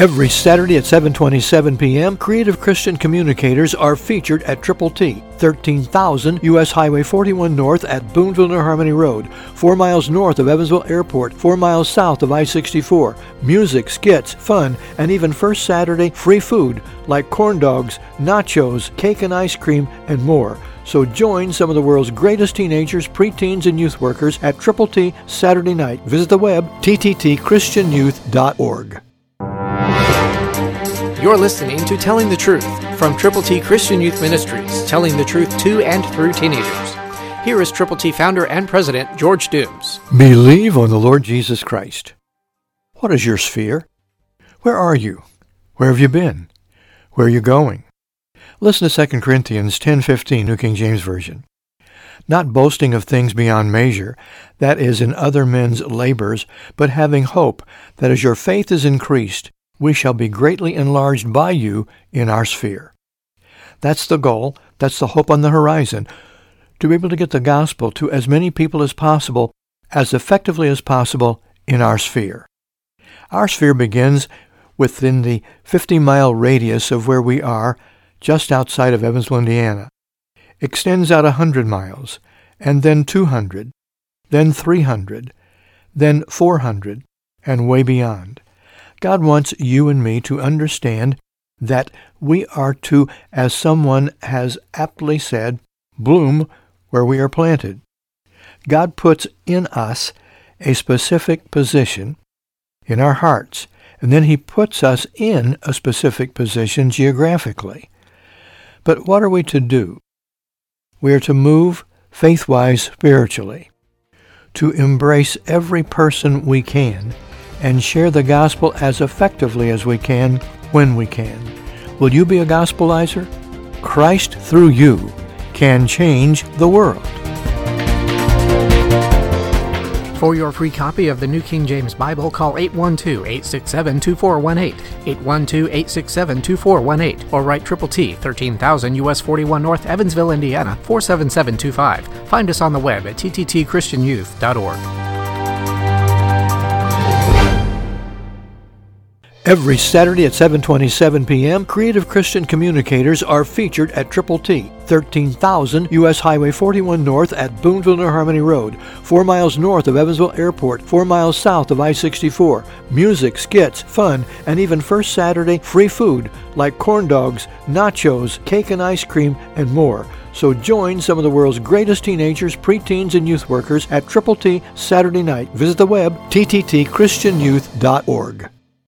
Every Saturday at 7:27 p.m., creative Christian communicators are featured at Triple T, 13,000 US Highway 41 North at Boonville New Harmony Road, 4 miles north of Evansville Airport, 4 miles south of I-64. Music, skits, fun, and even first Saturday free food like corn dogs, nachos, cake and ice cream, and more. So join some of the world's greatest teenagers, preteens, and youth workers at Triple T Saturday night. Visit the web tttchristianyouth.org. You're listening to Telling the Truth from Triple T Christian Youth Ministries, telling the truth to and through teenagers. Here is Triple T founder and president George Dooms. Believe on the Lord Jesus Christ. What is your sphere? Where are you? Where have you been? Where are you going? Listen to 2 Corinthians 10:15, New King James Version. Not boasting of things beyond measure, that is in other men's labors, but having hope that as your faith is increased, we shall be greatly enlarged by you in our sphere. That's the goal. That's the hope on the horizon. To be able to get the gospel to as many people as possible, as effectively as possible in our sphere. Our sphere begins within the 50 mile radius of where we are, just outside of Evansville, Indiana. Extends out a 100 miles, and then 200, then 300, then 400, and way beyond. God wants you and me to understand that we are to, as someone has aptly said, bloom where we are planted. God puts in us a specific position in our hearts, and then he puts us in a specific position geographically. But what are we to do? We are to move faith-wise spiritually, to embrace every person we can, and share the gospel as effectively as we can when we can. Will you be a gospelizer? Christ through you can change the world. For your free copy of the New King James Bible, call 812-867-2418, 812-867-2418, or write Triple T, 13,000 US 41 North, Evansville, Indiana, 47725. Find us on the web at tttchristianyouth.org. Every Saturday at 7:27 p.m., creative Christian communicators are featured at Triple T, 13,000 US Highway 41 North at Boonville New Harmony Road, 4 miles north of Evansville Airport, 4 miles south of I-64. Music, skits, fun, and even first Saturday free food like corn dogs, nachos, cake and ice cream, and more. So join some of the world's greatest teenagers, preteens, and youth workers at Triple T Saturday night. Visit the web tttchristianyouth.org.